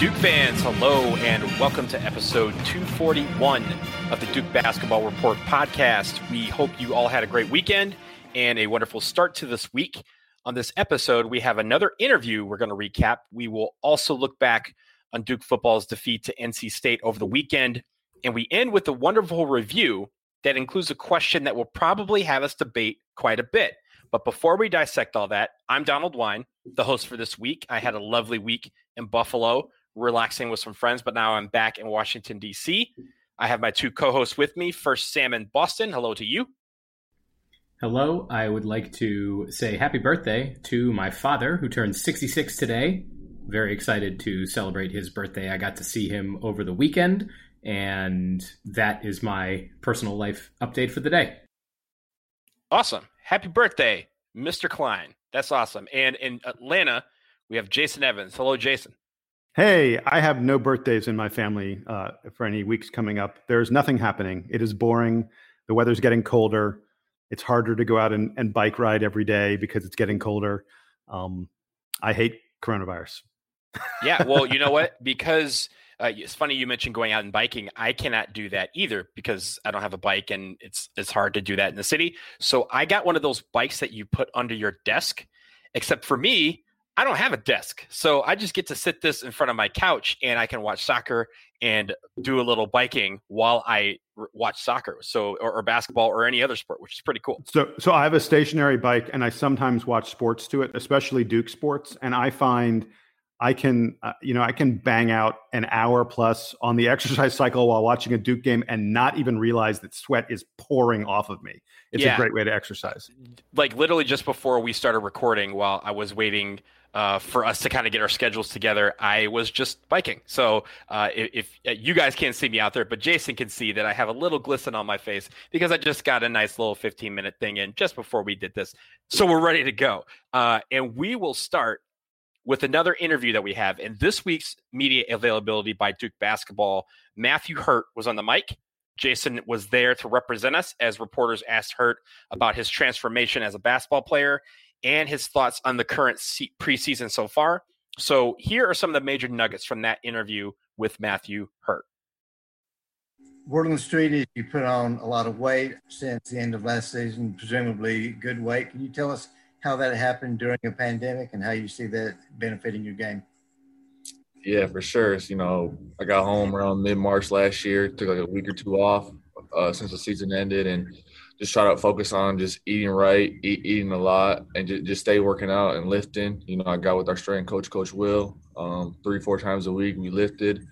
Duke fans, hello, and welcome to episode 241 of the Duke Basketball Report podcast. We hope you all had a great weekend and a wonderful start to this week. On this episode, we have another interview we're going to recap. We will also look back on Duke football's defeat to NC State over the weekend. And we end with a wonderful review that includes a question that will probably have us debate quite a bit. But before we dissect all that, I'm Donald Wine, the host for this week. I had a lovely week in Buffalo relaxing with some friends, but now I'm back in Washington, D.C. I have my two co hosts with me. First, Sam in Boston. Hello to you. Hello, I would like to say happy birthday to my father who turned 66 today. Very excited to celebrate his birthday. I got to see him over the weekend, and that is my personal life update for the day. Awesome. Happy birthday, Mr. Klein. That's awesome. And in Atlanta, we have Jason Evans. Hello, Jason. Hey, I have no birthdays in my family uh, for any weeks coming up. There's nothing happening. It is boring. The weather's getting colder. It's harder to go out and, and bike ride every day because it's getting colder. Um, I hate coronavirus. yeah, well, you know what? Because uh, it's funny you mentioned going out and biking. I cannot do that either because I don't have a bike, and it's it's hard to do that in the city. So I got one of those bikes that you put under your desk. Except for me, I don't have a desk. So I just get to sit this in front of my couch and I can watch soccer and do a little biking while I r- watch soccer. So or, or, basketball or any other sport, which is pretty cool. So so I have a stationary bike and I sometimes watch sports to it, especially Duke sports, and I find I can uh, you know I can bang out an hour plus on the exercise cycle while watching a Duke game and not even realize that sweat is pouring off of me. It's yeah. a great way to exercise. Like literally just before we started recording while I was waiting uh, for us to kind of get our schedules together, I was just biking. So uh, if, if, uh, you guys can't see me out there, but Jason can see that I have a little glisten on my face because I just got a nice little 15 minute thing in just before we did this. So we're ready to go. Uh, and we will start with another interview that we have. In this week's media availability by Duke basketball, Matthew Hurt was on the mic. Jason was there to represent us as reporters asked Hurt about his transformation as a basketball player and his thoughts on the current preseason so far. So here are some of the major nuggets from that interview with Matthew Hurt. word on the street is you put on a lot of weight since the end of last season, presumably good weight. Can you tell us how that happened during a pandemic and how you see that benefiting your game? Yeah, for sure. you know, I got home around mid March last year, took like a week or two off uh, since the season ended, and just try to focus on just eating right, eat, eating a lot, and just, just stay working out and lifting. You know, I got with our strength coach, Coach Will, um, three, four times a week. We lifted.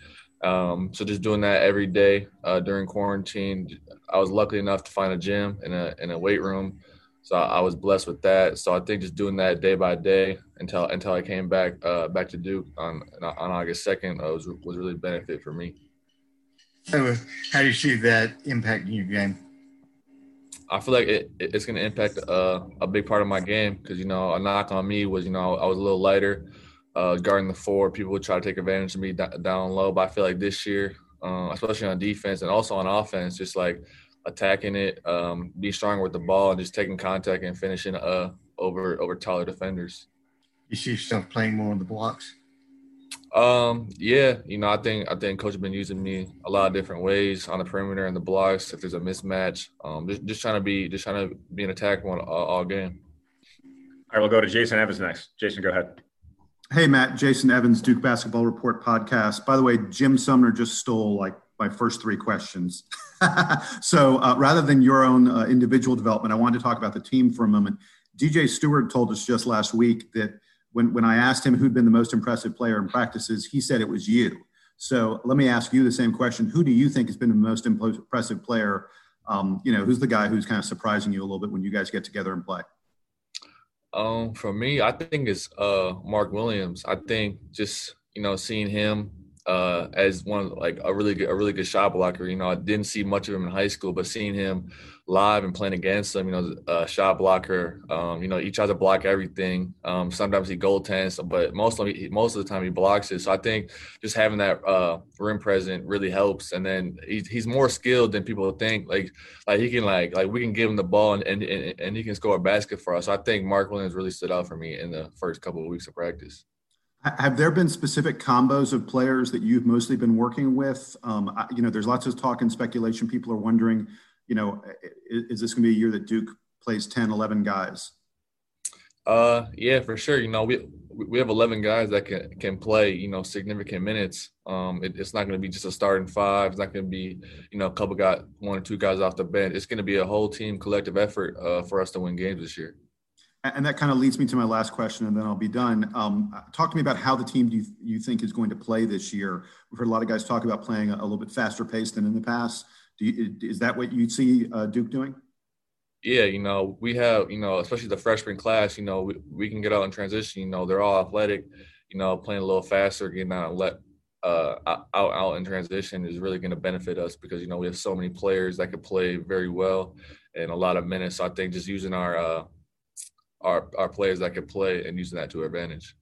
Um, so just doing that every day uh, during quarantine. I was lucky enough to find a gym and a, in a weight room so I was blessed with that. So I think just doing that day by day until until I came back uh, back to Duke on on August second uh, was was really a benefit for me. How do you see that impacting your game? I feel like it, it's going to impact uh, a big part of my game because you know a knock on me was you know I was a little lighter uh, guarding the four. People would try to take advantage of me down low, but I feel like this year, uh, especially on defense and also on offense, just like attacking it, um, be stronger with the ball, and just taking contact and finishing uh, over over taller defenders. You see yourself playing more on the blocks. Um, yeah, you know, I think I think coach has been using me a lot of different ways on the perimeter and the blocks. If there's a mismatch, um, just, just trying to be just trying to be an attack one all, all game. All right, we'll go to Jason Evans next. Jason, go ahead. Hey, Matt. Jason Evans, Duke Basketball Report podcast. By the way, Jim Sumner just stole like my first three questions. so uh, rather than your own uh, individual development, I wanted to talk about the team for a moment. DJ Stewart told us just last week that when, when I asked him who'd been the most impressive player in practices, he said it was you. So let me ask you the same question. Who do you think has been the most impressive player? Um, you know, who's the guy who's kind of surprising you a little bit when you guys get together and play? Um, for me, I think it's uh, Mark Williams. I think just you know seeing him uh, as one like a really good, a really good shot blocker. You know, I didn't see much of him in high school, but seeing him live and playing against him, you know, a shot blocker. Um, you know, he tries to block everything. Um, sometimes he goaltends, but most of the, most of the time he blocks it. So I think just having that uh, rim present really helps. And then he's, he's more skilled than people think. Like like he can like like we can give him the ball and and, and he can score a basket for us. So I think Mark Williams really stood out for me in the first couple of weeks of practice. Have there been specific combos of players that you've mostly been working with? Um, you know, there's lots of talk and speculation. People are wondering, you know, is, is this going to be a year that Duke plays 10, 11 guys? Uh, yeah, for sure. You know, we we have 11 guys that can can play, you know, significant minutes. Um, it, it's not going to be just a starting five. It's not going to be, you know, a couple got one or two guys off the bench. It's going to be a whole team collective effort uh, for us to win games this year. And that kind of leads me to my last question, and then I'll be done. Um, talk to me about how the team do you, you, think is going to play this year? We've heard a lot of guys talk about playing a, a little bit faster pace than in the past. You, is that what you see uh, Duke doing? Yeah, you know, we have, you know, especially the freshman class, you know, we, we can get out in transition. You know, they're all athletic, you know, playing a little faster, getting out and let uh, out out in transition is really going to benefit us because you know we have so many players that could play very well and a lot of minutes. So I think just using our uh, our, our players that could play and using that to our advantage.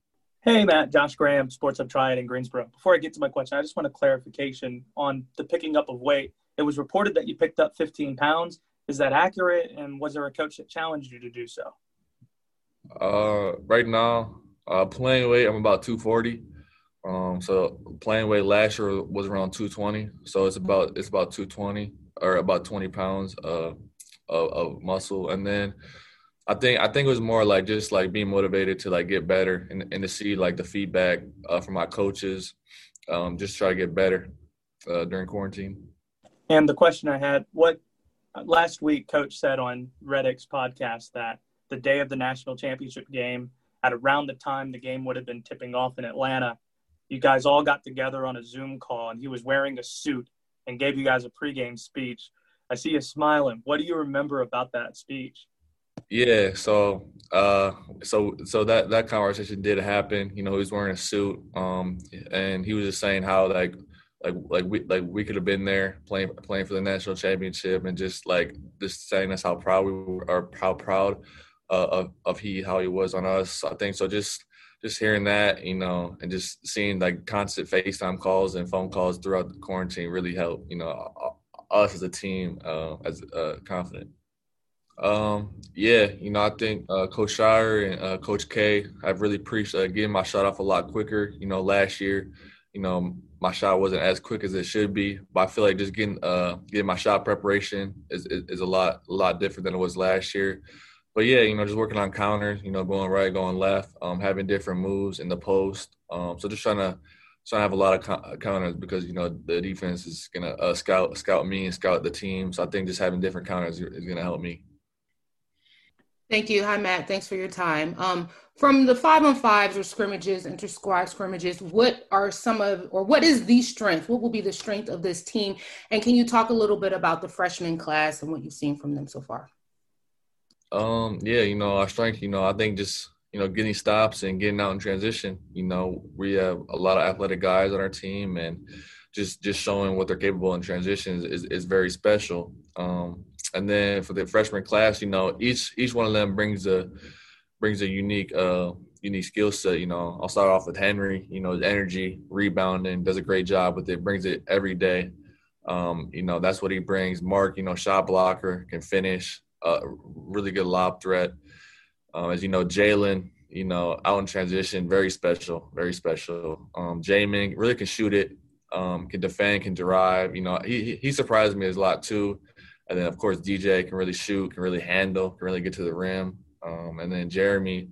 Hey, Matt, Josh Graham, Sports Hub Triad in Greensboro. Before I get to my question, I just want a clarification on the picking up of weight. It was reported that you picked up 15 pounds. Is that accurate? And was there a coach that challenged you to do so? Uh, right now, uh, playing weight, I'm about 240. Um, so playing weight last year was around 220. So it's about it's about 220 or about 20 pounds uh, of, of muscle, and then I think I think it was more like just like being motivated to like get better and, and to see like the feedback uh, from my coaches, um, just try to get better uh, during quarantine. And the question I had, what last week, Coach said on Redick's podcast that the day of the national championship game, at around the time the game would have been tipping off in Atlanta, you guys all got together on a Zoom call, and he was wearing a suit and gave you guys a pregame speech. I see you smiling. What do you remember about that speech? Yeah, so uh so so that that conversation did happen. You know, he was wearing a suit, um, and he was just saying how like like like we like we could have been there playing playing for the national championship and just like just saying us how proud we or how proud uh, of of he how he was on us. I think so just just hearing that, you know, and just seeing like constant FaceTime calls and phone calls throughout the quarantine really helped, you know, us as a team uh, as uh, confident. Um, yeah, you know, I think uh, Coach Scheyer and uh, Coach K have really preached uh, getting my shot off a lot quicker. You know, last year, you know, my shot wasn't as quick as it should be. But I feel like just getting uh getting my shot preparation is, is, is a lot a lot different than it was last year. But yeah, you know, just working on counters, you know, going right, going left, um, having different moves in the post. Um, so just trying to trying to have a lot of counters because you know the defense is gonna uh, scout scout me and scout the team. So I think just having different counters is gonna help me. Thank you. Hi, Matt. Thanks for your time. Um, from the five on fives or scrimmages, inter squad scrimmages, what are some of, or what is the strength? What will be the strength of this team? And can you talk a little bit about the freshman class and what you've seen from them so far? Um, yeah, you know, our strength, you know, I think just, you know, getting stops and getting out in transition. You know, we have a lot of athletic guys on our team and just just showing what they're capable in transitions is, is very special. Um, and then for the freshman class, you know, each each one of them brings a brings a unique uh unique skill set. You know, I'll start off with Henry. You know, his energy, rebounding, does a great job with it. Brings it every day. Um, you know, that's what he brings. Mark, you know, shot blocker, can finish, uh, really good lob threat. Um, as you know, Jalen, you know, out in transition, very special, very special. Um, Jaemyn really can shoot it, um, can defend, can drive. You know, he he surprised me a lot too. And then of course DJ can really shoot, can really handle, can really get to the rim. Um, and then Jeremy,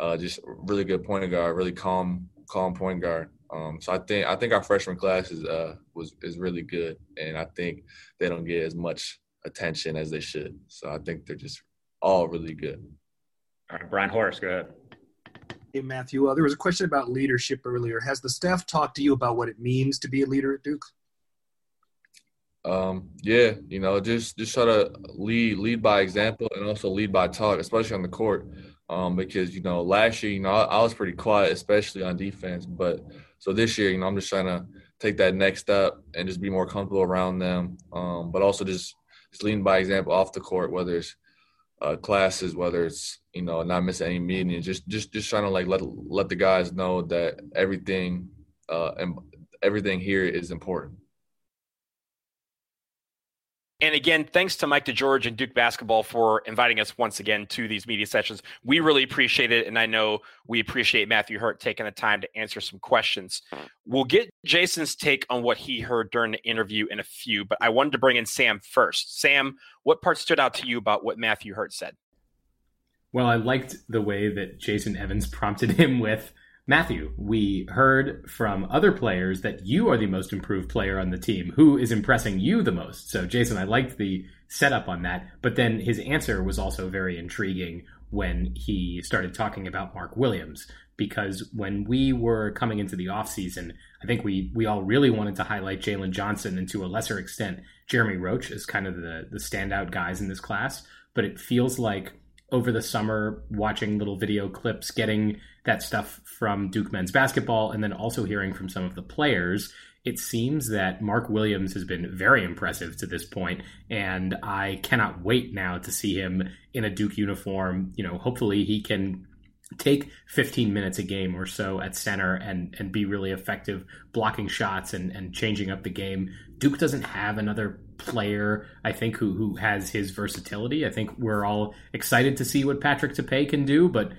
uh, just really good point guard, really calm, calm point guard. Um, so I think I think our freshman class is uh, was is really good, and I think they don't get as much attention as they should. So I think they're just all really good. All right, Brian Horace, go ahead. Hey Matthew, uh, there was a question about leadership earlier. Has the staff talked to you about what it means to be a leader at Duke? Um, yeah, you know, just just try to lead lead by example and also lead by talk, especially on the court. Um, because you know, last year, you know, I, I, was pretty quiet, especially on defense. But so this year, you know, I'm just trying to take that next step and just be more comfortable around them. Um, but also just just leading by example off the court, whether it's uh, classes, whether it's you know not missing any meetings, just just just trying to like let let the guys know that everything uh, and everything here is important. And again, thanks to Mike DeGeorge and Duke Basketball for inviting us once again to these media sessions. We really appreciate it. And I know we appreciate Matthew Hurt taking the time to answer some questions. We'll get Jason's take on what he heard during the interview in a few, but I wanted to bring in Sam first. Sam, what part stood out to you about what Matthew Hurt said? Well, I liked the way that Jason Evans prompted him with Matthew, we heard from other players that you are the most improved player on the team. Who is impressing you the most? So, Jason, I liked the setup on that. But then his answer was also very intriguing when he started talking about Mark Williams. Because when we were coming into the offseason, I think we, we all really wanted to highlight Jalen Johnson and to a lesser extent, Jeremy Roach as kind of the, the standout guys in this class. But it feels like over the summer watching little video clips, getting that stuff from Duke men's basketball, and then also hearing from some of the players. It seems that Mark Williams has been very impressive to this point, and I cannot wait now to see him in a Duke uniform. You know, hopefully he can take 15 minutes a game or so at center and and be really effective blocking shots and and changing up the game. Duke doesn't have another player, I think, who who has his versatility. I think we're all excited to see what Patrick Tape can do, but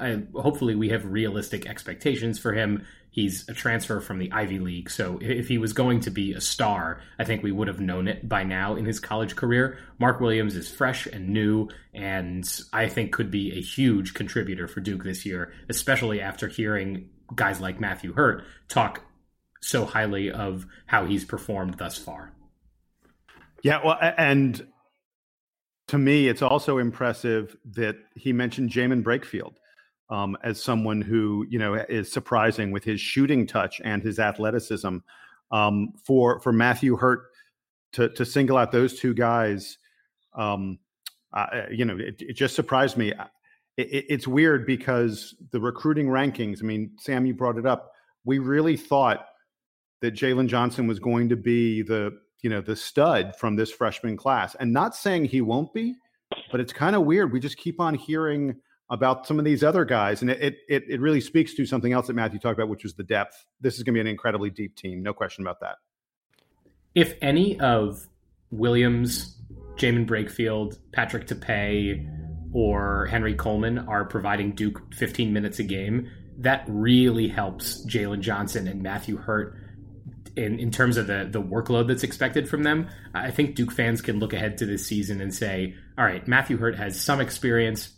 I, hopefully we have realistic expectations for him. He's a transfer from the Ivy League, so if he was going to be a star, I think we would have known it by now in his college career. Mark Williams is fresh and new, and I think could be a huge contributor for Duke this year, especially after hearing guys like Matthew Hurt talk so highly of how he's performed thus far. Yeah, well, and to me, it's also impressive that he mentioned Jaemyn Brakefield um, as someone who you know is surprising with his shooting touch and his athleticism. Um, for for Matthew Hurt to to single out those two guys, um, you know, it, it, just surprised me. It, it's weird because the recruiting rankings. I mean, Sam, you brought it up. We really thought that Jalen Johnson was going to be the you know the stud from this freshman class. And not saying he won't be but it's kind of weird. We just keep on hearing about some of these other guys and it, it it really speaks to something else that matthew talked about which was the depth. This is going to be an incredibly deep team no question about that. If any of williams Jaemyn Brakefield, Patrick Tape, or Henry Coleman are providing Duke 15 minutes a game, that really helps Jalen Johnson and Matthew Hurt in, in terms of the, the workload that's expected from them, I think Duke fans can look ahead to this season and say, all right, Matthew Hurt has some experience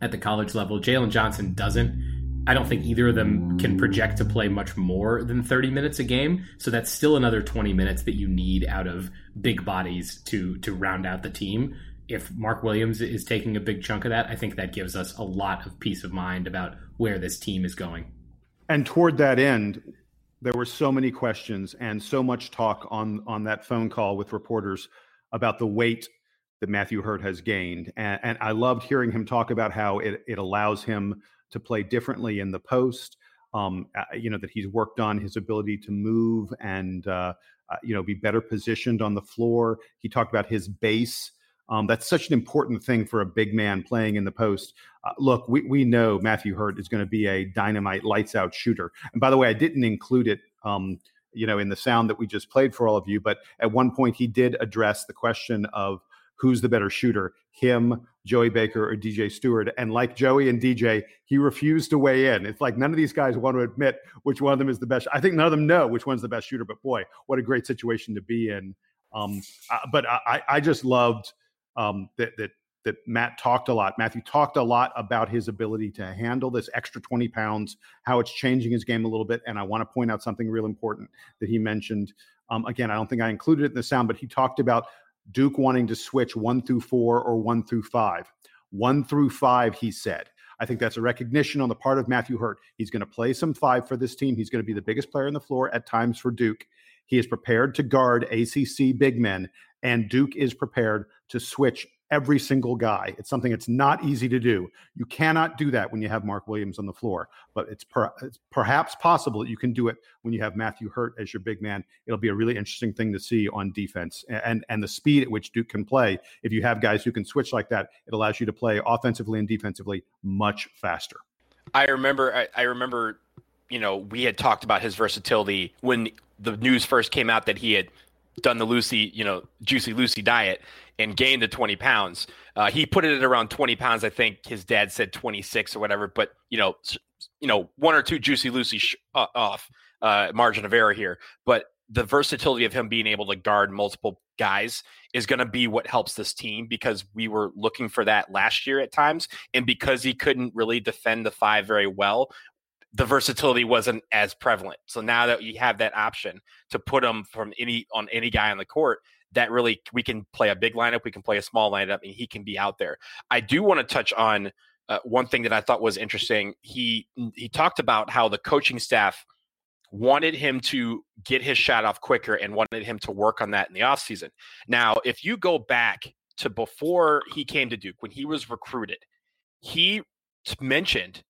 at the college level. Jalen Johnson doesn't. I don't think either of them can project to play much more than 30 minutes a game. So that's still another 20 minutes that you need out of big bodies to to round out the team. If Mark Williams is taking a big chunk of that, I think that gives us a lot of peace of mind about where this team is going. And toward that end, there were so many questions and so much talk on on that phone call with reporters about the weight that Matthew Hurt has gained. And, and I loved hearing him talk about how it, it allows him to play differently in the post. Um, uh, you know that he's worked on his ability to move and uh, uh, you know be better positioned on the floor. He talked about his base. Um, that's such an important thing for a big man playing in the post. Uh, look, we, we know Matthew Hurt is going to be a dynamite lights out shooter. And by the way, I didn't include it, um, you know, in the sound that we just played for all of you. But at one point, he did address the question of who's the better shooter, him, Joey Baker, or DJ Stewart. And like Joey and DJ, he refused to weigh in. It's like none of these guys want to admit which one of them is the best. I think none of them know which one's the best shooter, but boy, what a great situation to be in. Um, uh, but I, I just loved um, that, that that Matt talked a lot. Matthew talked a lot about his ability to handle this extra 20 pounds, how it's changing his game a little bit. And I want to point out something real important that he mentioned. Um, again, I don't think I included it in the sound, but he talked about Duke wanting to switch one through four or one through five. One through five, he said. I think that's a recognition on the part of Matthew Hurt. He's going to play some five for this team. He's going to be the biggest player on the floor at times for Duke. He is prepared to guard ACC big men, and Duke is prepared to switch every single guy. It's something that's not easy to do. You cannot do that when you have Mark Williams on the floor, but it's, per, it's perhaps possible that you can do it when you have Matthew Hurt as your big man. It'll be a really interesting thing to see on defense and and the speed at which Duke can play. If you have guys who can switch like that, it allows you to play offensively and defensively much faster. I remember I, I remember you know, we had talked about his versatility when the news first came out that he had done the Lucy, you know, Juicy Lucy diet and gained the 20 pounds. Uh, he put it at around 20 pounds. I think his dad said 26 or whatever, but you know, you know, one or two Juicy Lucy sh- uh, off uh, margin of error here. But the versatility of him being able to guard multiple guys is going to be what helps this team because we were looking for that last year at times. And because he couldn't really defend the five very well, the versatility wasn't as prevalent. So now that you have that option to put him from any on any guy on the court, that really we can play a big lineup, we can play a small lineup, and he can be out there. I do want to touch on uh, one thing that I thought was interesting. He he talked about how the coaching staff wanted him to get his shot off quicker and wanted him to work on that in the offseason. Now, if you go back to before he came to Duke, when he was recruited, he mentioned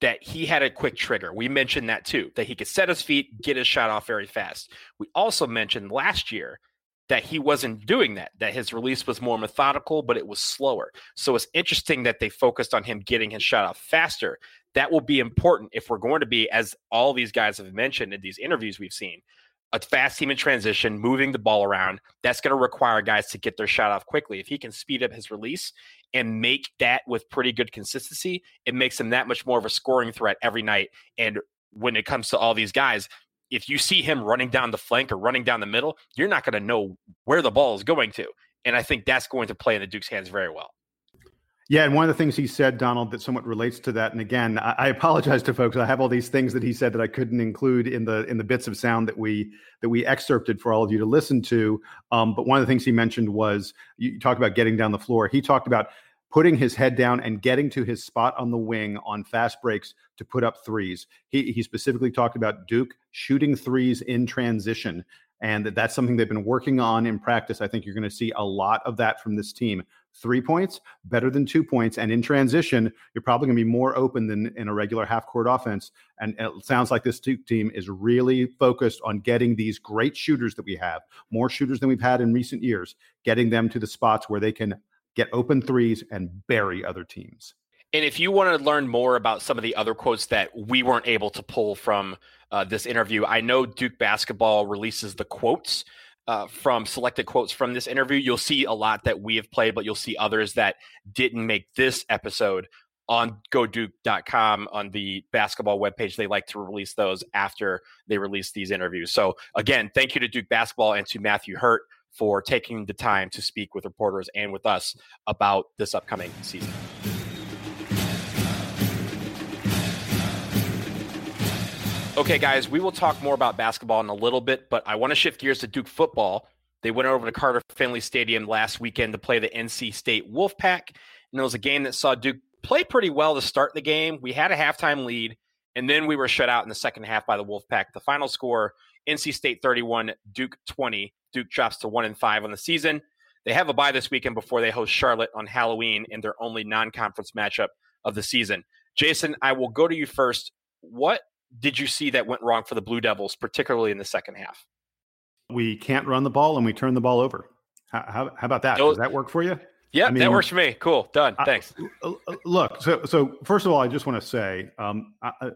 that he had a quick trigger. We mentioned that too, that he could set his feet, get his shot off very fast. We also mentioned last year that he wasn't doing that, that his release was more methodical, but it was slower. So it's interesting that they focused on him getting his shot off faster. That will be important if we're going to be, as all these guys have mentioned in these interviews we've seen, a fast team in transition, moving the ball around. That's going to require guys to get their shot off quickly. If he can speed up his release and make that with pretty good consistency, it makes him that much more of a scoring threat every night. And when it comes to all these guys, if you see him running down the flank or running down the middle, you're not going to know where the ball is going to. And I think that's going to play in the Duke's hands very well. Yeah, and one of the things he said, Donald, that somewhat relates to that. And again, I, I, apologize to folks. I have all these things that he said that I couldn't include in the in the bits of sound that we that we excerpted for all of you to listen to. Um, but one of the things he mentioned was you talked about getting down the floor. He talked about putting his head down and getting to his spot on the wing on fast breaks to put up threes. He, he specifically talked about Duke shooting threes in transition, and that that's something they've been working on in practice. I think you're going to see a lot of that from this team. Three points, better than two points. And in transition, you're probably going to be more open than in a regular half court offense. And it sounds like this Duke team is really focused on getting these great shooters that we have, more shooters than we've had in recent years, getting them to the spots where they can get open threes, and bury other teams. And if you want to learn more about some of the other quotes that we weren't able to pull from uh, this interview, I know Duke basketball releases the quotes uh, from selected quotes from this interview. You'll see a lot that we have played, but you'll see others that didn't make this episode. on goduke.com on the basketball webpage. They like to release those after they release these interviews. So, again, thank you to Duke Basketball and to Matthew Hurt for taking the time to speak with reporters and with us about this upcoming season. Okay, guys, we will talk more about basketball in a little bit, but I want to shift gears to Duke football. They went over to Carter Finley Stadium last weekend to play the NC State Wolfpack, and it was a game that saw Duke play pretty well to start the game. We had a halftime lead, and then we were shut out in the second half by the Wolfpack. The final score: NC State 31, Duke 20. Duke drops to one and five on the season. They have a bye this weekend before they host Charlotte on Halloween in their only non-conference matchup of the season. Jason, I will go to you first. What did you see that went wrong for the Blue Devils, particularly in the second half? We can't run the ball and we turn the ball over. How, how, how about that? Does that work for you? Yeah, I mean, that works for me. Cool, done. Thanks. I, look, so so first of all, I just want to say, um, I,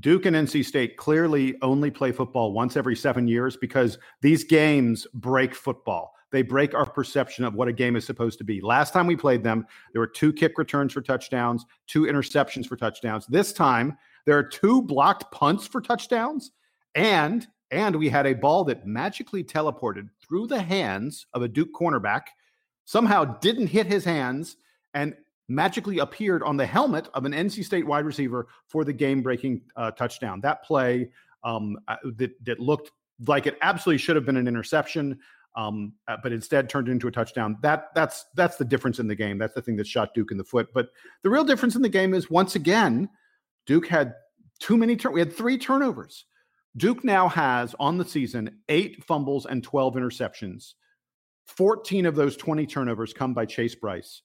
Duke and NC State clearly only play football once every seven years because these games break football. They break our perception of what a game is supposed to be. Last time we played them, there were two kick returns for touchdowns, two interceptions for touchdowns. This time, there are two blocked punts for touchdowns, and and we had a ball that magically teleported through the hands of a Duke cornerback, somehow didn't hit his hands, and magically appeared on the helmet of an NC State wide receiver for the game-breaking uh, touchdown. That play um, uh, that that looked like it absolutely should have been an interception, um, uh, but instead turned into a touchdown. That that's that's the difference in the game. That's the thing that shot Duke in the foot. But the real difference in the game is once again Duke had too many turn. We had three turnovers. Duke now has on the season eight fumbles and 12 interceptions. 14 of those 20 turnovers come by Chase Brice.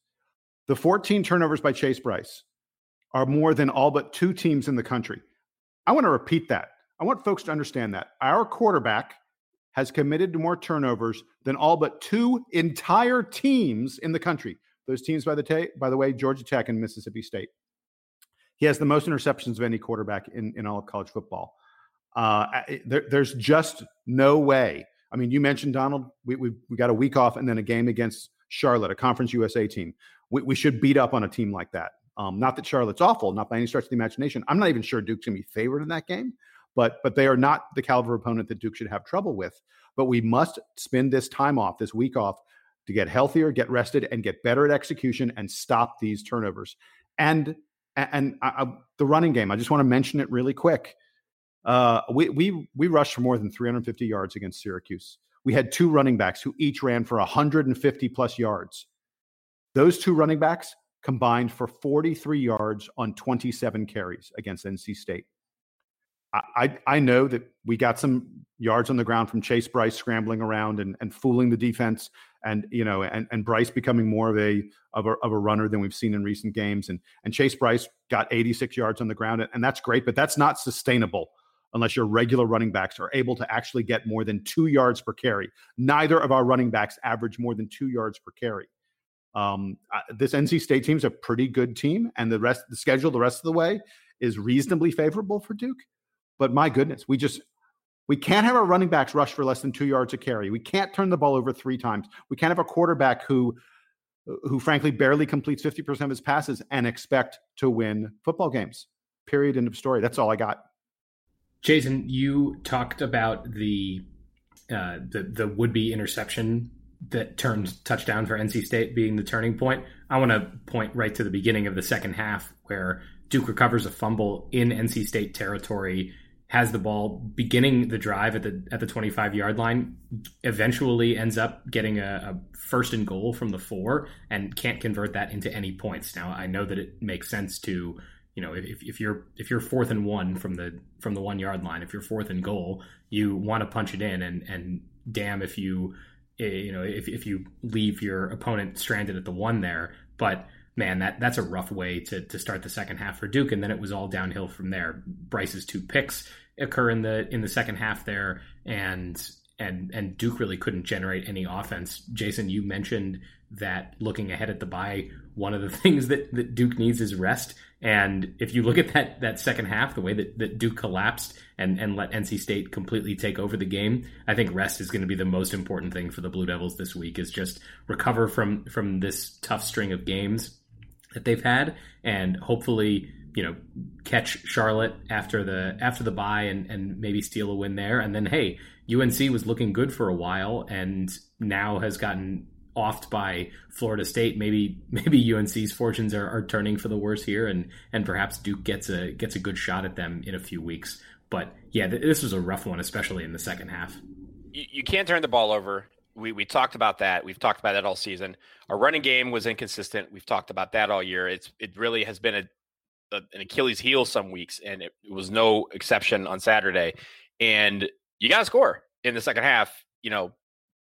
The 14 turnovers by Chase Brice are more than all but two teams in the country. I want to repeat that. I want folks to understand that. Our quarterback has committed to more turnovers than all but two entire teams in the country. Those teams, by the, by the way, Georgia Tech and Mississippi State. He has the most interceptions of any quarterback in, in all of college football. Uh, there, there's just no way. I mean, you mentioned Donald. We, we, we got a week off and then a game against Charlotte, a Conference USA team. We, we should beat up on a team like that. Um, not that Charlotte's awful, not by any stretch of the imagination. I'm not even sure Duke's going to be favored in that game, but but they are not the caliber opponent that Duke should have trouble with. But we must spend this time off, this week off, to get healthier, get rested, and get better at execution and stop these turnovers. And and, I, I, the running game, I just want to mention it really quick. Uh, we we we rushed for more than 350 yards against Syracuse. We had two running backs who each ran for 150 plus yards. Those two running backs combined for 43 yards on 27 carries against NC State. I, I know that we got some yards on the ground from Chase Brice scrambling around and, and fooling the defense, and you know, and, and Brice becoming more of a, of a of a runner than we've seen in recent games. And and Chase Brice got 86 yards on the ground, and that's great, but that's not sustainable unless your regular running backs are able to actually get more than two yards per carry. Neither of our running backs average more than two yards per carry. Um, this NC State team is a pretty good team, and the rest, the schedule, the rest of the way is reasonably favorable for Duke. But my goodness, we just we can't have our running backs rush for less than two yards a carry. We can't turn the ball over three times. We can't have a quarterback who who frankly barely completes 50% of his passes and expect to win football games. Period. End of story. That's all I got. Jason, you talked about the uh, the the would be interception that turned touchdown for NC State being the turning point. I want to point right to the beginning of the second half where Duke recovers a fumble in NC State territory has the ball beginning the drive at the at the 25 yard line eventually ends up getting a, a, first and goal from the four and can't convert that into any points. Now i know that it makes sense to you know if, if you're if you're fourth and one from the from the one yard line if you're fourth and goal you want to punch it in and and damn if you eh, you know if, if you leave your opponent stranded at the one there. But man, that that's a rough way to to start the second half for Duke, and then it was all downhill from there. Brice's two picks occur in the in the second half there, and and and Duke really couldn't generate any offense. Jason, you mentioned that looking ahead at the bye, one of the things that, that Duke needs is rest. And if you look at that that second half, the way that, that Duke collapsed and, and let NC State completely take over the game, I think rest is going to be the most important thing for the Blue Devils this week is just recover from from this tough string of games that they've had, and hopefully you know catch Charlotte after the after the bye and and maybe steal a win there. And then hey, UNC was looking good for a while and now has gotten offed by Florida State. Maybe maybe UNC's fortunes are, are turning for the worse here, and and perhaps Duke gets a gets a good shot at them in a few weeks. But yeah, th- this was a rough one, especially in the second half. You, you can't turn the ball over. We, we talked about that. We've talked about that all season. Our running game was inconsistent. We've talked about that all year. It's it really has been a, a an Achilles heel some weeks, and it, it was no exception on Saturday. And you got to score in the second half. You know,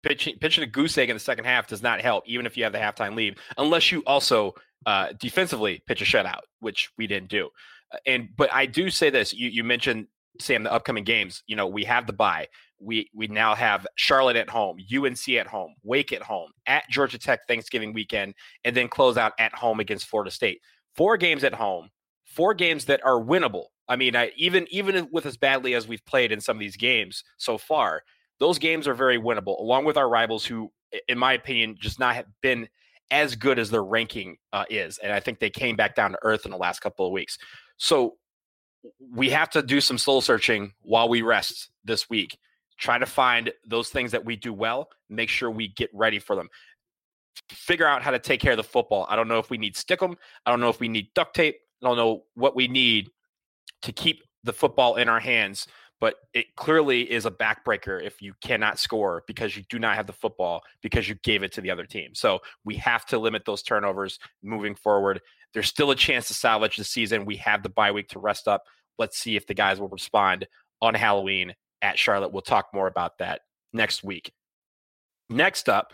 pitching pitching a goose egg in the second half does not help, even if you have the halftime lead, unless you also uh, defensively pitch a shutout, which we didn't do. Uh, and but I do say this: you you mentioned Sam the upcoming games. You know, we have the bye. We we now have Charlotte at home, UNC at home, Wake at home, at Georgia Tech Thanksgiving weekend, and then close out at home against Florida State. Four games at home, four games that are winnable. I mean, I, even even with as badly as we've played in some of these games so far, those games are very winnable, along with our rivals who, in my opinion, just not have been as good as their ranking uh, is. And I think they came back down to earth in the last couple of weeks. So we have to do some soul searching while we rest this week. Try to find those things that we do well, make sure we get ready for them. Figure out how to take care of the football. I don't know if we need stickum. I don't know if we need duct tape. I don't know what we need to keep the football in our hands but it clearly is a backbreaker if you cannot score because you do not have the football because you gave it to the other team. So we have to limit those turnovers moving forward. There's still a chance to salvage the season. We have the bye week to rest up. Let's see if the guys will respond on Halloween at Charlotte. We'll talk more about that next week. Next up,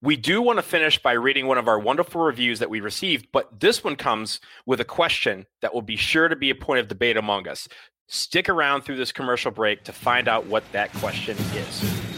we do want to finish by reading one of our wonderful reviews that we received, but this one comes with a question that will be sure to be a point of debate among us. Stick around through this commercial break to find out what that question is.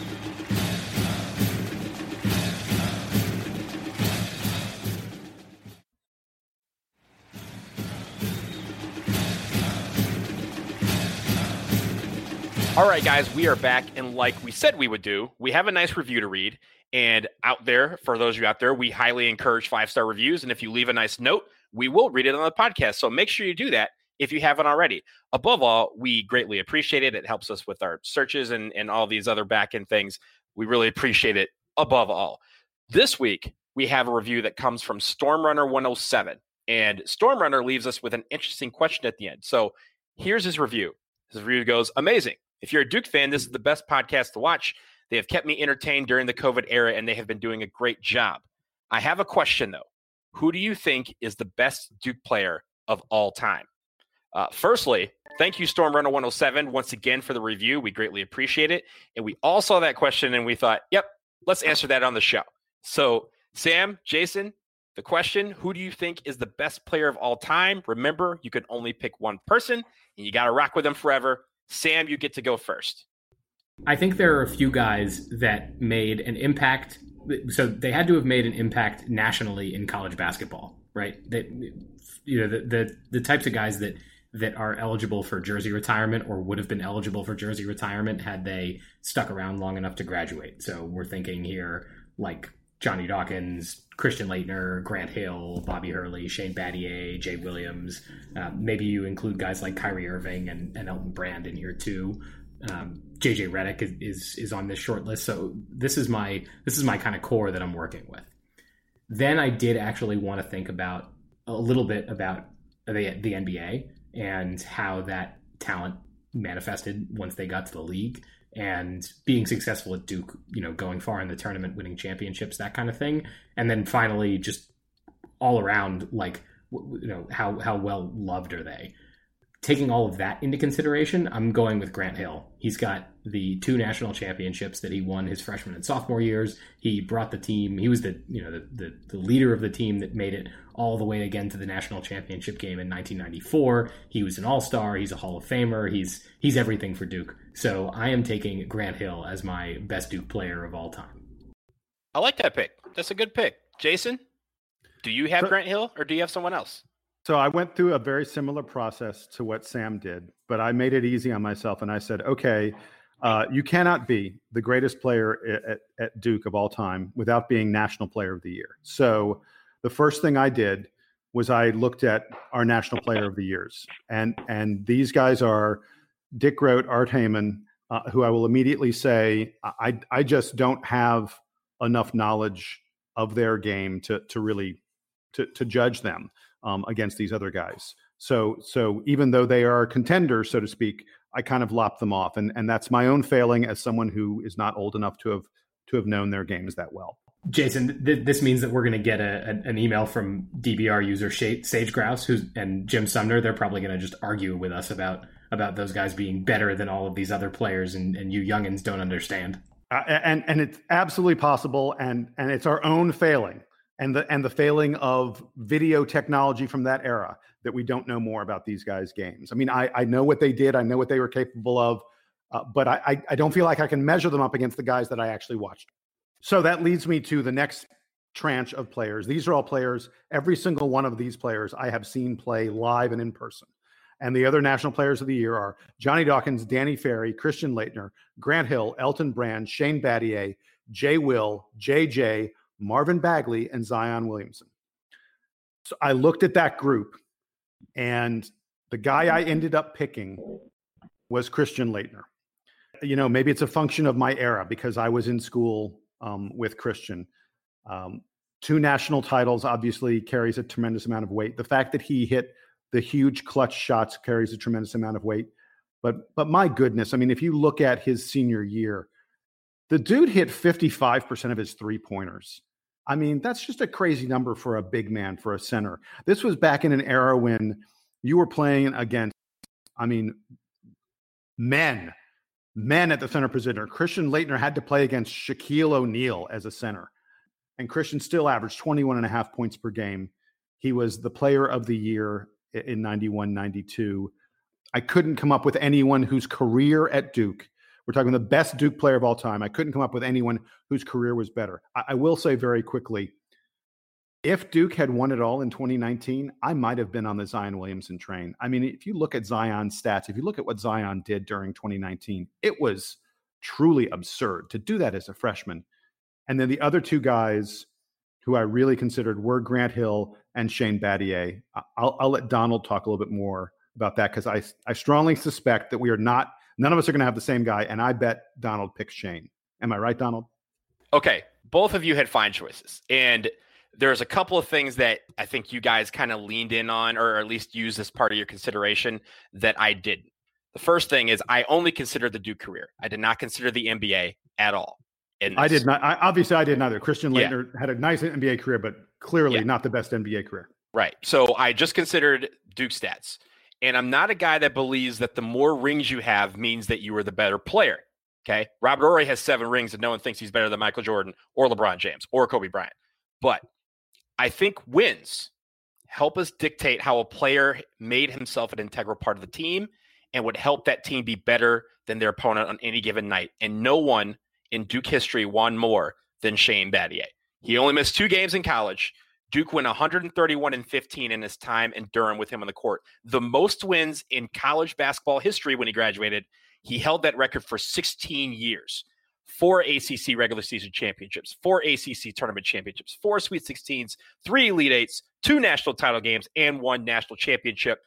All right, guys, we are back. And like we said we would do, we have a nice review to read. And out there, for those of you out there, we highly encourage five star reviews. And if you leave a nice note, we will read it on the podcast. So make sure you do that if you haven't already. Above all, we greatly appreciate it. It helps us with our searches and, and all these other back end things. We really appreciate it above all. This week, we have a review that comes from Stormrunner 107. And Stormrunner leaves us with an interesting question at the end. So here's his review. His review goes Amazing. If you're a Duke fan, this is the best podcast to watch. They have kept me entertained during the COVID era and they have been doing a great job. I have a question though. Who do you think is the best Duke player of all time? Uh, firstly, thank you, Stormrunner 107, once again for the review. We greatly appreciate it. And we all saw that question and we thought, yep, let's answer that on the show. So, Sam, Jason, the question Who do you think is the best player of all time? Remember, you can only pick one person and you got to rock with them forever. Sam, you get to go first. I think there are a few guys that made an impact. So they had to have made an impact nationally in college basketball, right? That you know the the, the types of guys that that are eligible for jersey retirement or would have been eligible for jersey retirement had they stuck around long enough to graduate. So we're thinking here like Johnny Dawkins, Christian Laettner, Grant Hill, Bobby Hurley, Shane Battier, Jay Williams. Uh, maybe you include guys like Kyrie Irving and, and Elton Brand in here too. Um, JJ Redick is, is, is on this short list. So this is my this is my kind of core that I'm working with. Then I did actually want to think about a little bit about the the NBA and how that talent manifested once they got to the league and being successful at Duke, you know, going far in the tournament, winning championships, that kind of thing. And then finally, just all around, like, you know, how, how well loved are they? Taking all of that into consideration, I'm going with Grant Hill. He's got the two national championships that he won his freshman and sophomore years. He brought the team. He was the you know the, the, the leader of the team that made it all the way again to the national championship game in 1994. He was an All Star. He's a Hall of Famer. He's he's everything for Duke. So I am taking Grant Hill as my best Duke player of all time. I like that pick. That's a good pick, Jason. Do you have Grant Hill or do you have someone else? So I went through a very similar process to what Sam did, but I made it easy on myself and I said, okay, uh, you cannot be the greatest player at, at, Duke of all time without being National Player of the Year. So the first thing I did was I looked at our national player of the years, and and these guys are Dick Groat, Art Heyman, uh, who I will immediately say I I just don't have enough knowledge of their game to to really to to judge them um, against these other guys. So so even though they are contenders, so to speak, I kind of lop them off, and and that's my own failing as someone who is not old enough to have to have known their games that well. Jason, th- this means that we're going to get a, a, an email from DBR user Sage Grouse, who's and Jim Sumner. They're probably going to just argue with us about about those guys being better than all of these other players, and, and you youngins don't understand. Uh, and and it's absolutely possible, and and it's our own failing, and the and the failing of video technology from that era that we don't know more about these guys' games. I mean, I I know what they did, I know what they were capable of, uh, but I, I I don't feel like I can measure them up against the guys that I actually watched. So that leads me to the next tranche of players. These are all players, every single one of these players I have seen play live and in person. And the other national players of the year are Johnny Dawkins, Danny Ferry, Christian Laettner, Grant Hill, Elton Brand, Shane Battier, Jay Will, JJ, Marvin Bagley, and Zion Williamson. So I looked at that group, and the guy I ended up picking was Christian Laettner. You know, maybe it's a function of my era because I was in school um, with Christian. Um, two national titles obviously carries a tremendous amount of weight. The fact that he hit the huge clutch shots carries a tremendous amount of weight. But but my goodness, I mean, if you look at his senior year, the dude hit 55% of his three pointers. I mean, that's just a crazy number for a big man, for a center. This was back in an era when you were playing against, I mean, men men at the center position. Christian Laettner had to play against Shaquille O'Neal as a center. And Christian still averaged 21 and a half points per game. He was the player of the year in 91 92. I couldn't come up with anyone whose career at Duke, we're talking the best Duke player of all time. I couldn't come up with anyone whose career was better. I, I will say very quickly if Duke had won it all in 2019, I might have been on the Zion Williamson train. I mean, if you look at Zion's stats, if you look at what Zion did during 2019, it was truly absurd to do that as a freshman. And then the other two guys who I really considered were Grant Hill and Shane Battier. I'll, I'll let Donald talk a little bit more about that because I, I strongly suspect that we are not, none of us are going to have the same guy. And I bet Donald picks Shane. Am I right, Donald? Okay. Both of you had fine choices. And there's a couple of things that I think you guys kind of leaned in on, or at least used as part of your consideration that I didn't. The first thing is I only considered the Duke career. I did not consider the NBA at all. I did not. I, obviously, I did neither. Christian Laettner yeah. had a nice NBA career, but clearly yeah. not the best NBA career. Right. So I just considered Duke stats. And I'm not a guy that believes that the more rings you have means that you are the better player. Okay. Robert Horry has seven rings and no one thinks he's better than Michael Jordan or LeBron James or Kobe Bryant. But I think wins help us dictate how a player made himself an integral part of the team and would help that team be better than their opponent on any given night. And no one in Duke history won more than Shane Battier. He only missed two games in college. Duke went 131 and 15 in his time in Durham with him on the court. The most wins in college basketball history when he graduated. He held that record for 16 years four ACC regular season championships, four ACC tournament championships, four Sweet 16s, three Elite Eights, two national title games, and one national championship.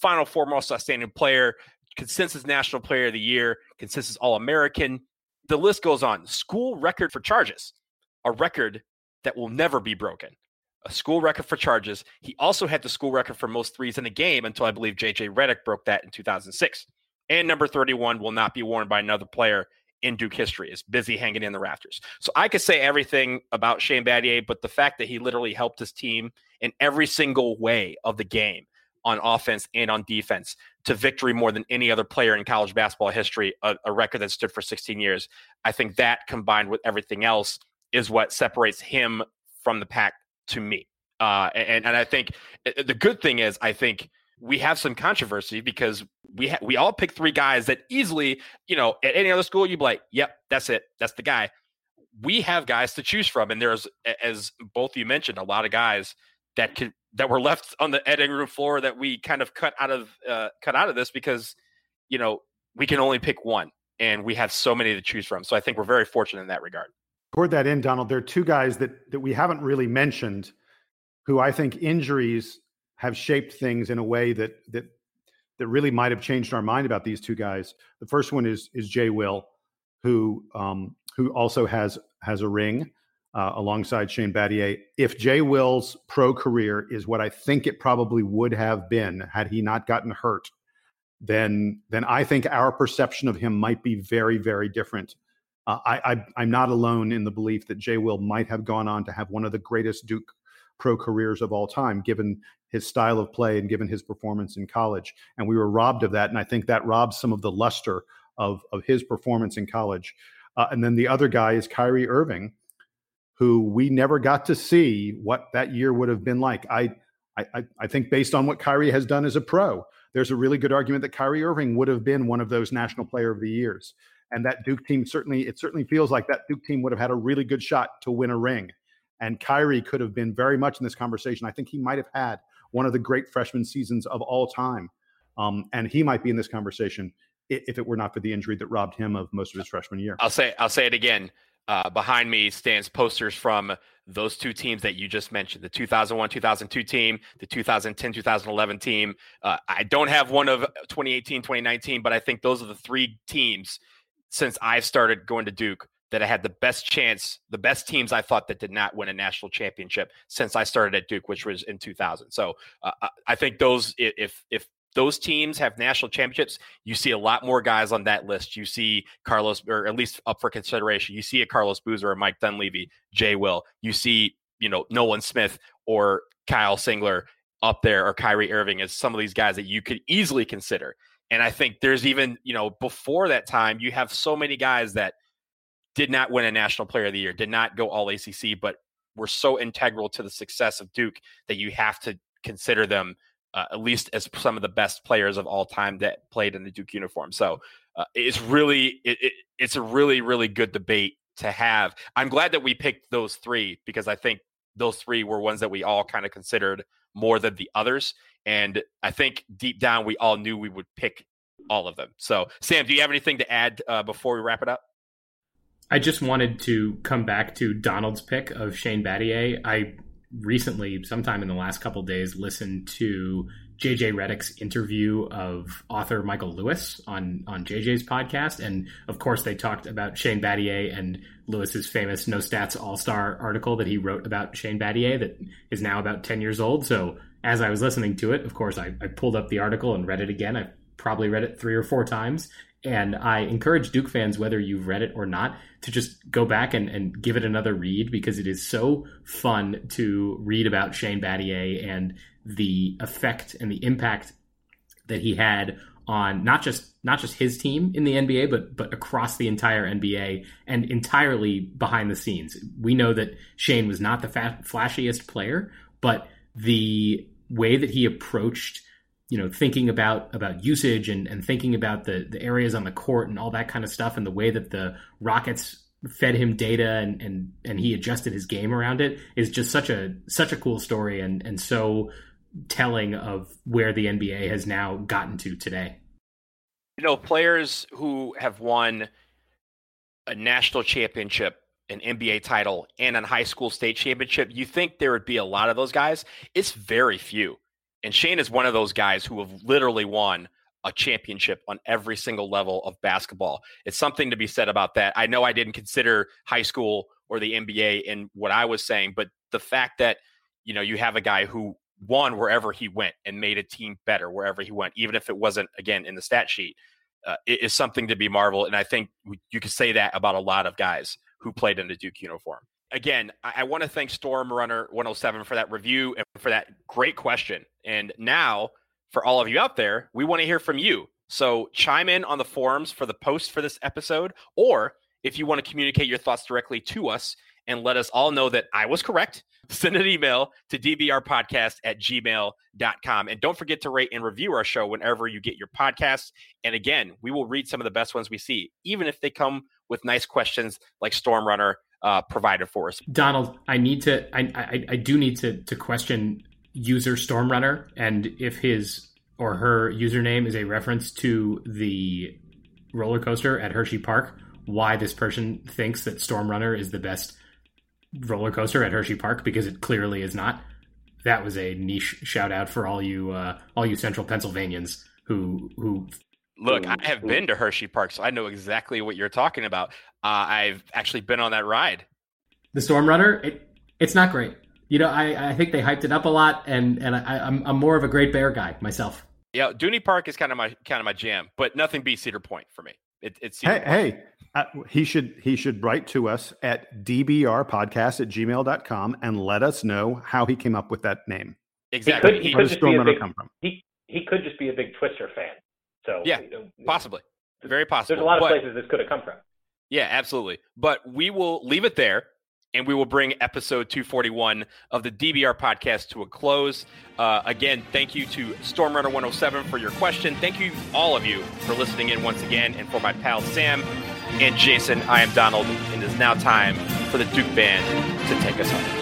Final four most outstanding player, consensus national player of the year, consensus All American. The list goes on. School record for charges, a record that will never be broken. A school record for charges. He also had the school record for most threes in a game until I believe JJ Redick broke that in 2006. And number 31 will not be worn by another player in Duke history is busy hanging in the rafters. So I could say everything about Shane Battier, but the fact that he literally helped his team in every single way of the game on offense and on defense to victory more than any other player in college basketball history, a, a record that stood for 16 years. I think that combined with everything else is what separates him from the pack to me. Uh, and, and I think eh, the good thing is, I think we have some controversy because we ha- we all pick three guys that easily, you know, at any other school you'd be like, "Yep, that's it, that's the guy." We have guys to choose from, and there's, as both you mentioned, a lot of guys that could that were left on the editing room floor that we kind of cut out of uh, cut out of this because, you know, we can only pick one, and we have so many to choose from. So I think we're very fortunate in that regard. Poured that end, Donald. There are two guys that that we haven't really mentioned who I think injuries have shaped things in a way that that that really might have changed our mind about these two guys. The first one is is Jay Will, who um, who also has has a ring uh, alongside Shane Battier. If Jay Will's pro career is what I think it probably would have been had he not gotten hurt, then then I think our perception of him might be very very different. Uh, I, I am not alone in the belief that Jay Will might have gone on to have one of the greatest Duke pro careers of all time, given his style of play and given his performance in college. And we were robbed of that, and I think that robs some of the luster of of his performance in college. Uh, and then the other guy is Kyrie Irving, who we never got to see what that year would have been like. I, I, I think based on what Kyrie has done as a pro, there's a really good argument that Kyrie Irving would have been one of those National Player of the Years. And that Duke team certainly, it certainly feels like that Duke team would have had a really good shot to win a ring. And Kyrie could have been very much in this conversation. I think he might have had one of the great freshman seasons of all time. Um, and he might be in this conversation if it were not for the injury that robbed him of most of his freshman year. I'll say I'll say it again. Uh, behind me stands posters from those two teams that you just mentioned the 2001 2002 team, the 2010 2011 team. Uh, I don't have one of 2018 2019, but I think those are the three teams since I've started going to Duke that I had the best chance, the best teams I thought that did not win a national championship since I started at Duke, which was in 2000. So uh, I think those, if if those teams have national championships, you see a lot more guys on that list. You see Carlos, or at least up for consideration. You see a Carlos Boozer or Mike Dunleavy, Jay Will. You see, you know, Nolan Smith or Kyle Singler up there, or Kyrie Irving as some of these guys that you could easily consider. And I think there's even, you know, before that time, you have so many guys that did not win a National Player of the Year, did not go All ACC, but were so integral to the success of Duke that you have to consider them uh, at least as some of the best players of all time that played in the Duke uniform. So uh, it's really it, it, it's a really really good debate to have. I'm glad that we picked those three because I think those three were ones that we all kind of considered more than the others, and I think deep down we all knew we would pick all of them. So Sam, do you have anything to add uh, before we wrap it up? I just wanted to come back to Donald's pick of Shane Battier. I recently, sometime in the last couple days, listened to JJ Redick's interview of author Michael Lewis on on JJ's podcast, and of course they talked about Shane Battier and Lewis's famous No Stats All Star article that he wrote about Shane Battier that is now about ten years old. So as I was listening to it, of course I, I pulled up the article and read it again. I probably read it three or four times, and I encourage Duke fans, whether you've read it or not, to just go back and, and give it another read because it is so fun to read about Shane Battier and the effect and the impact that he had on not just not just his team in the NBA, but but across the entire NBA and entirely behind the scenes. We know that Shane was not the flashiest player, but the way that he approached you know thinking about about usage and, and thinking about the the areas on the court and all that kind of stuff and the way that the Rockets fed him data and and and he adjusted his game around it is just such a such a cool story and and so telling of where the NBA has now gotten to today. You know, players who have won a national championship, an NBA title, and a high school state championship, you think there would be a lot of those guys? It's very few. And Shane is one of those guys who have literally won a championship on every single level of basketball. It's something to be said about that. I know I didn't consider high school or the NBA in what I was saying, but the fact that you know you have a guy who won wherever he went and made a team better wherever he went, even if it wasn't again in the stat sheet, uh, is something to be marveled. And I think you could say that about a lot of guys who played in the Duke uniform again, I, I want to thank Storm Runner 107 for that review and for that great question. And now, for all of you out there, we want to hear from you. So chime in on the forums for the post for this episode, or if you want to communicate your thoughts directly to us and let us all know that I was correct, send an email to dbrpodcast at gmail.com. And don't forget to rate and review our show whenever you get your podcasts. And again, we will read some of the best ones we see, even if they come with nice questions like Storm Runner uh, provided for us. Donald, I need to, I, I, I do need to, to question user Stormrunner and if his or her username is a reference to the roller coaster at Hershey Park, why this person thinks that Stormrunner is the best roller coaster at Hershey Park because it clearly is not. that was a niche shout out for all you uh, all you Central Pennsylvanians who who. Look, I have been to Hershey Park, so I know exactly what you're talking about. Uh, I've actually been on that ride. The Storm Runner, it, it's not great. You know, I, I think they hyped it up a lot, and and I, I'm I'm more of a Great Bear guy myself. Yeah, Dorney Park is kind of my kind of my jam, but nothing beats Cedar Point for me. It, it's hey, hey uh, he should he should write to us at dbrpodcast at gmail.com and let us know how he came up with that name. Exactly. He could, he Where could does just be a big, come from? He he could just be a big Twister fan. So Yeah, you know, possibly, very possible. there's a lot of But- places this could have come from. Yeah, absolutely. But we will leave it there and we will bring episode 241 of the DBR podcast to a close. Uh, again, thank you to Stormrunner 107 for your question. Thank you, all of you, for listening in once again. And for my pal Sam and Jason, I am Donald, and it is now time for the Duke Band to take us home.